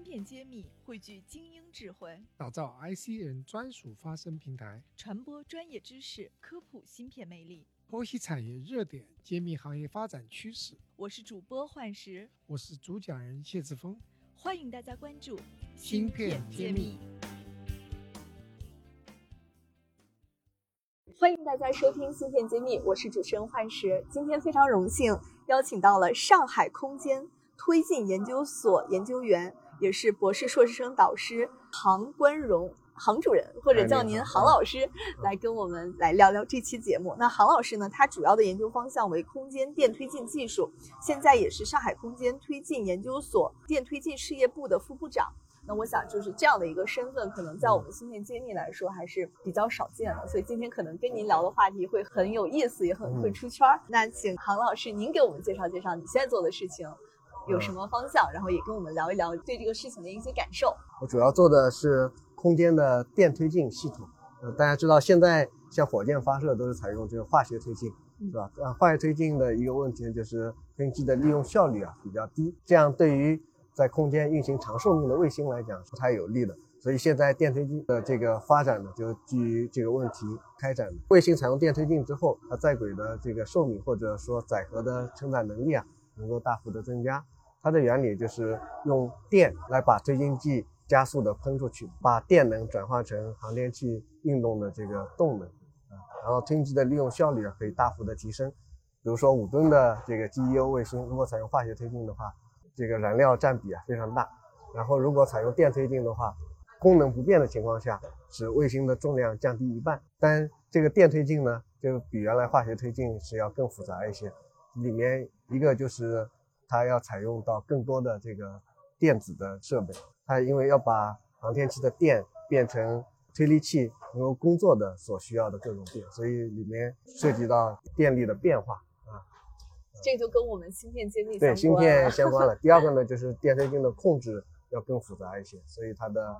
芯片揭秘，汇聚精英智慧，打造 IC 人专属发声平台，传播专业知识，科普芯片魅力，剖析产业热点，揭秘行业发展趋势。我是主播幻石，我是主讲人谢志峰，欢迎大家关注芯片揭秘。欢迎大家收听芯片揭秘，我是主持人幻石。今天非常荣幸邀请到了上海空间推进研究所研究员，也是博士硕士生导师杭关荣杭主任，或者叫您杭老师，来跟我们来聊聊这期节目。那杭老师呢，他主要的研究方向为空间电推进技术，现在也是上海空间推进研究所电推进事业部的副部长。那我想就是这样的一个身份，可能在我们芯片揭秘来说还是比较少见的，所以今天可能跟您聊的话题会很有意思，也很会出圈儿。那请杭老师您给我们介绍介绍你现在做的事情有什么方向，然后也跟我们聊一聊对这个事情的一些感受。我主要做的是空间的电推进系统。呃，大家知道现在像火箭发射都是采用这个化学推进，是吧？呃，化学推进的一个问题就是推进剂的利用效率啊比较低，这样对于在空间运行长寿命的卫星来讲是不太有利的，所以现在电推进的这个发展呢，就基于这个问题开展的。卫星采用电推进之后，它在轨的这个寿命或者说载荷的承载能力啊，能够大幅的增加。它的原理就是用电来把推进剂加速的喷出去，把电能转化成航天器运动的这个动能啊，然后推进剂的利用效率啊可以大幅的提升。比如说五吨的这个 GEO 卫星，如果采用化学推进的话，这个燃料占比啊非常大，然后如果采用电推进的话，功能不变的情况下，使卫星的重量降低一半。但这个电推进呢，就比原来化学推进是要更复杂一些，里面一个就是它要采用到更多的这个电子的设备，它因为要把航天器的电变成推力器能够工作的所需要的各种电，所以里面涉及到电力的变化啊。这个就跟我们芯片揭秘对芯片相关了。第二个呢，就是电推进的控制要更复杂一些，所以它的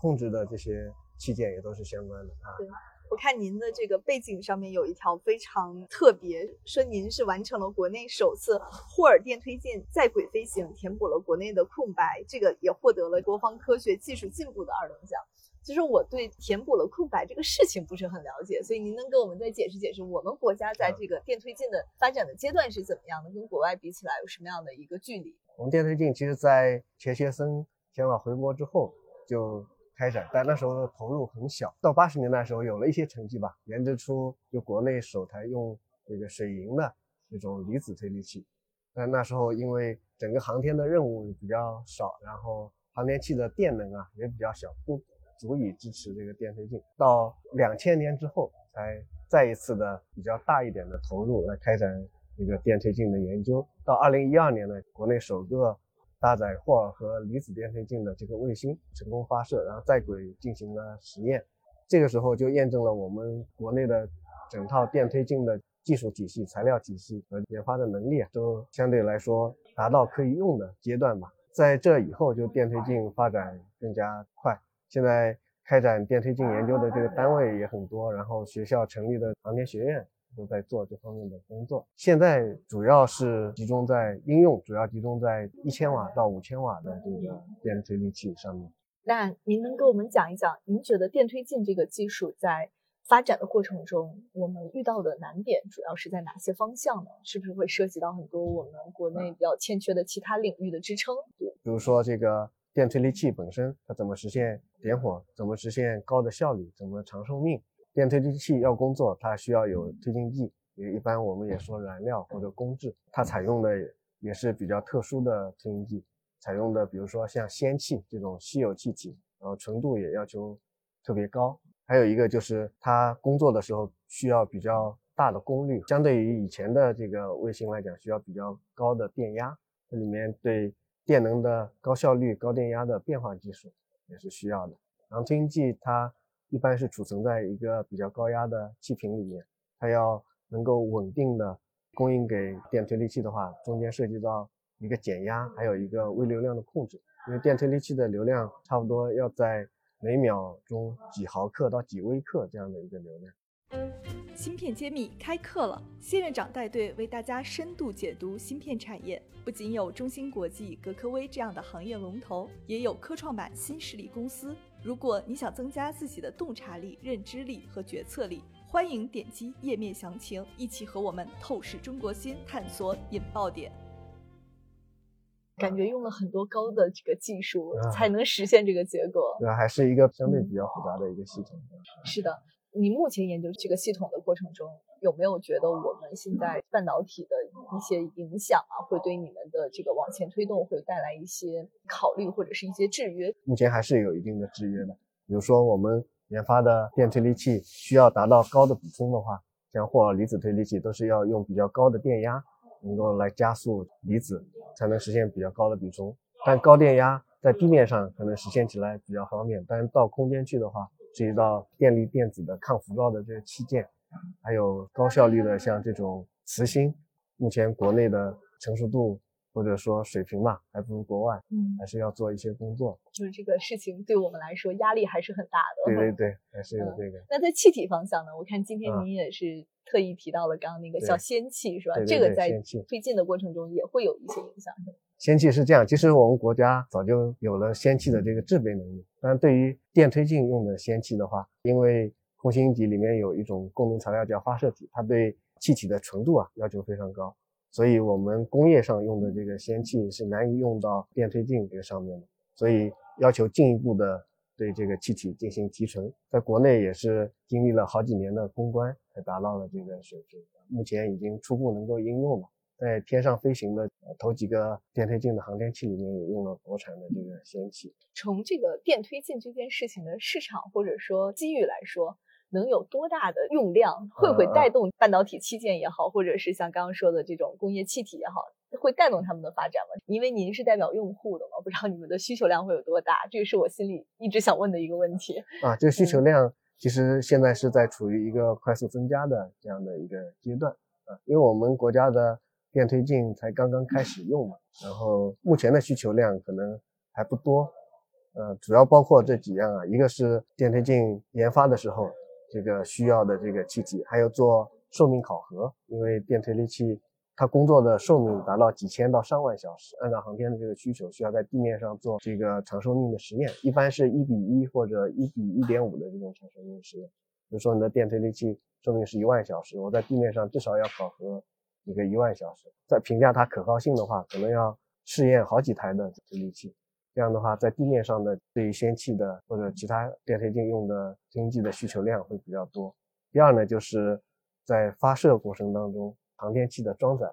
控制的这些器件也都是相关的啊。对，我看您的这个背景上面有一条非常特别，说您是完成了国内首次霍尔电推进在轨飞行，填补了国内的空白，这个也获得了国防科学技术进步的二等奖。其实我对填补了空白这个事情不是很了解，所以您能给我们再解释解释，我们国家在这个电推进的发展的阶段是怎么样的？跟国外比起来有什么样的一个距离？我们电推进其实在钱学森前往回国之后就开展，但那时候投入很小。到八十年代的时候有了一些成绩吧，研制出就国内首台用这个水银的这种离子推力器。但那时候因为整个航天的任务比较少，然后航天器的电能啊也比较小，不。足以支持这个电推进，到两千年之后才再一次的比较大一点的投入来开展这个电推进的研究。到二零一二年呢，国内首个搭载霍尔和离子电推进的这个卫星成功发射，然后在轨进行了实验。这个时候就验证了我们国内的整套电推进的技术体系、材料体系和研发的能力啊，都相对来说达到可以用的阶段吧。在这以后，就电推进发展更加快。现在开展电推进研究的这个单位也很多，然后学校成立的航天学院都在做这方面的工作。现在主要是集中在应用，主要集中在一千瓦到五千瓦的这个电推力器上面。那您能给我们讲一讲，您觉得电推进这个技术在发展的过程中，我们遇到的难点主要是在哪些方向呢？是不是会涉及到很多我们国内比较欠缺的其他领域的支撑？对，比如说这个。电推力器本身，它怎么实现点火？怎么实现高的效率？怎么长寿命？电推进器要工作，它需要有推进剂，也一般我们也说燃料或者工质。它采用的也是比较特殊的推进剂，采用的比如说像氙气这种稀有气体，然后纯度也要求特别高。还有一个就是它工作的时候需要比较大的功率，相对于以前的这个卫星来讲，需要比较高的电压。这里面对。电能的高效率、高电压的变化技术也是需要的。然后推进剂它一般是储存在一个比较高压的气瓶里面，它要能够稳定的供应给电推力器的话，中间涉及到一个减压，还有一个微流量的控制。因为电推力器的流量差不多要在每秒钟几毫克到几微克这样的一个流量。芯片揭秘开课了，谢院长带队为大家深度解读芯片产业。不仅有中芯国际、格科微这样的行业龙头，也有科创板新势力公司。如果你想增加自己的洞察力、认知力和决策力，欢迎点击页面详情，一起和我们透视中国芯，探索引爆点。感觉用了很多高的这个技术，才能实现这个结果。对，还是一个相对比较复杂的一个系统。是的。你目前研究这个系统的过程中，有没有觉得我们现在半导体的一些影响啊，会对你们的这个往前推动会带来一些考虑或者是一些制约？目前还是有一定的制约的。比如说，我们研发的电推力器需要达到高的补充的话，像或离子推力器都是要用比较高的电压，能够来加速离子，才能实现比较高的比冲。但高电压在地面上可能实现起来比较方便，但是到空间去的话，涉及到电力电子的抗辐照的这个器件，还有高效率的像这种磁芯，目前国内的成熟度或者说水平嘛，还不如国外，嗯，还是要做一些工作。就是这个事情对我们来说压力还是很大的。对对对，还是有这个。那在气体方向呢？我看今天您也是特意提到了刚刚那个小氙气，是吧？这个在推进的过程中也会有一些影响，是吧？氙气是这样，其实我们国家早就有了氙气的这个制备能力。但对于电推进用的氙气的话，因为空心底里面有一种共同材料叫发射体，它对气体的纯度啊要求非常高，所以我们工业上用的这个氙气是难以用到电推进这个上面的，所以要求进一步的对这个气体进行提纯。在国内也是经历了好几年的攻关才达到了这个水平，目前已经初步能够应用了。在天上飞行的头几个电推进的航天器里面，也用了国产的这个氙气。从这个电推进这件事情的市场或者说机遇来说，能有多大的用量？会不会带动半导体器件也好，或者是像刚刚说的这种工业气体也好，会带动他们的发展吗？因为您是代表用户的嘛，不知道你们的需求量会有多大？这个是我心里一直想问的一个问题。啊，这个需求量其实现在是在处于一个快速增加的这样的一个阶段啊，因为我们国家的。电推进才刚刚开始用嘛，然后目前的需求量可能还不多，呃，主要包括这几样啊，一个是电推进研发的时候这个需要的这个气体，还有做寿命考核，因为电推力器它工作的寿命达到几千到上万小时，按照航天的这个需求，需要在地面上做这个长寿命的实验，一般是一比一或者一比一点五的这种长寿命实验，比如说你的电推力器寿命是一万小时，我在地面上至少要考核。一个一万小时，在评价它可靠性的话，可能要试验好几台的推力器。这样的话，在地面上的对于氙气的或者其他电推进用的经济的需求量会比较多。第二呢，就是在发射过程当中，航天器的装载，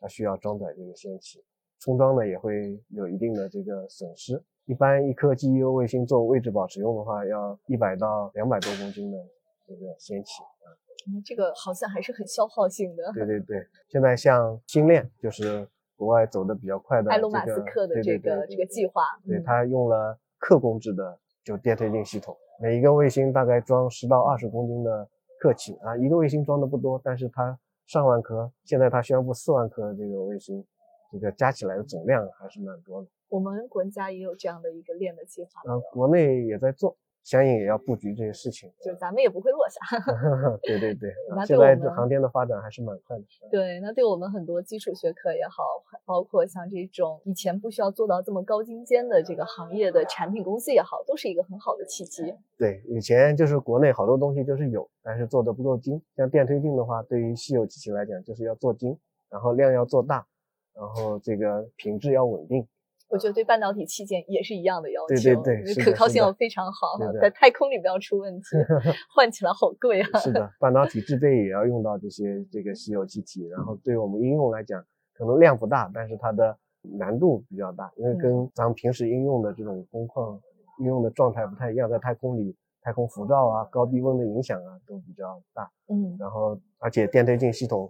它需要装载这个氙气，充装呢也会有一定的这个损失。一般一颗 GEO 卫星做位置保持用的话，要一百到两百多公斤的这个氙气啊。嗯，这个好像还是很消耗性的。对对对，现在像星链，就是国外走的比较快的埃隆·马斯克的这个这个计划，对他用了克工制的就电推进系统，每一个卫星大概装十到二十公斤的客气啊，一个卫星装的不多，但是它上万颗，现在它宣布四万颗这个卫星，这个加起来的总量还是蛮多的。我们国家也有这样的一个链的计划，嗯，国内也在做。相应也要布局这些事情，就咱们也不会落下。对对对，现在这航天的发展还是蛮快的。对，那对我们很多基础学科也好，包括像这种以前不需要做到这么高精尖的这个行业的产品公司也好，都是一个很好的契机。对，以前就是国内好多东西就是有，但是做的不够精。像电推进的话，对于稀有机器来讲，就是要做精，然后量要做大，然后这个品质要稳定。我觉得对半导体器件也是一样的要求，对对对，可靠性要非常好，在太空里不要出问题，换起来好贵啊。是的，半导体制备也要用到这些这个稀有气体，然后对我们应用来讲，可能量不大，但是它的难度比较大，因为跟咱们平时应用的这种工况应用的状态不太一样，在太空里，太空辐照啊、高低温的影响啊都比较大。嗯，然后而且电推进系统，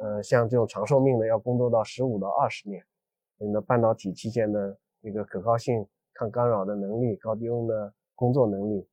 呃，像这种长寿命的要工作到十五到二十年。你的半导体器件的一个可靠性、抗干扰的能力、高低温的工作能力，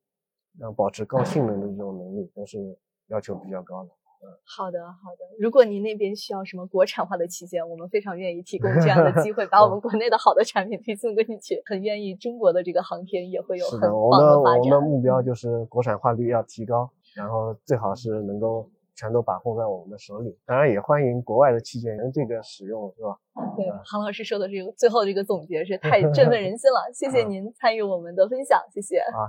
让保持高性能的这种能力，都是要求比较高的。嗯，好的，好的。如果您那边需要什么国产化的器件，我们非常愿意提供这样的机会，把我们国内的好的产品推送过去。很愿意中国的这个航天也会有很棒的发展。我们的我们的目标就是国产化率要提高，然后最好是能够全都把控在我们的手里。当然，也欢迎国外的器件人这个使用，是吧？对，韩老师说的这个最后这个总结是太 振奋人心了，谢谢您参与我们的分享，谢谢。啊。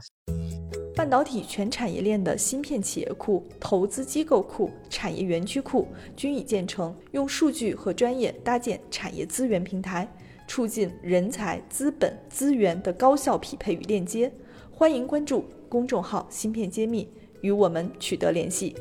半导体全产业链的芯片企业库、投资机构库、产业园区库均已建成，用数据和专业搭建产业资源平台，促进人才、资本、资源的高效匹配与链接。欢迎关注公众号“芯片揭秘”，与我们取得联系。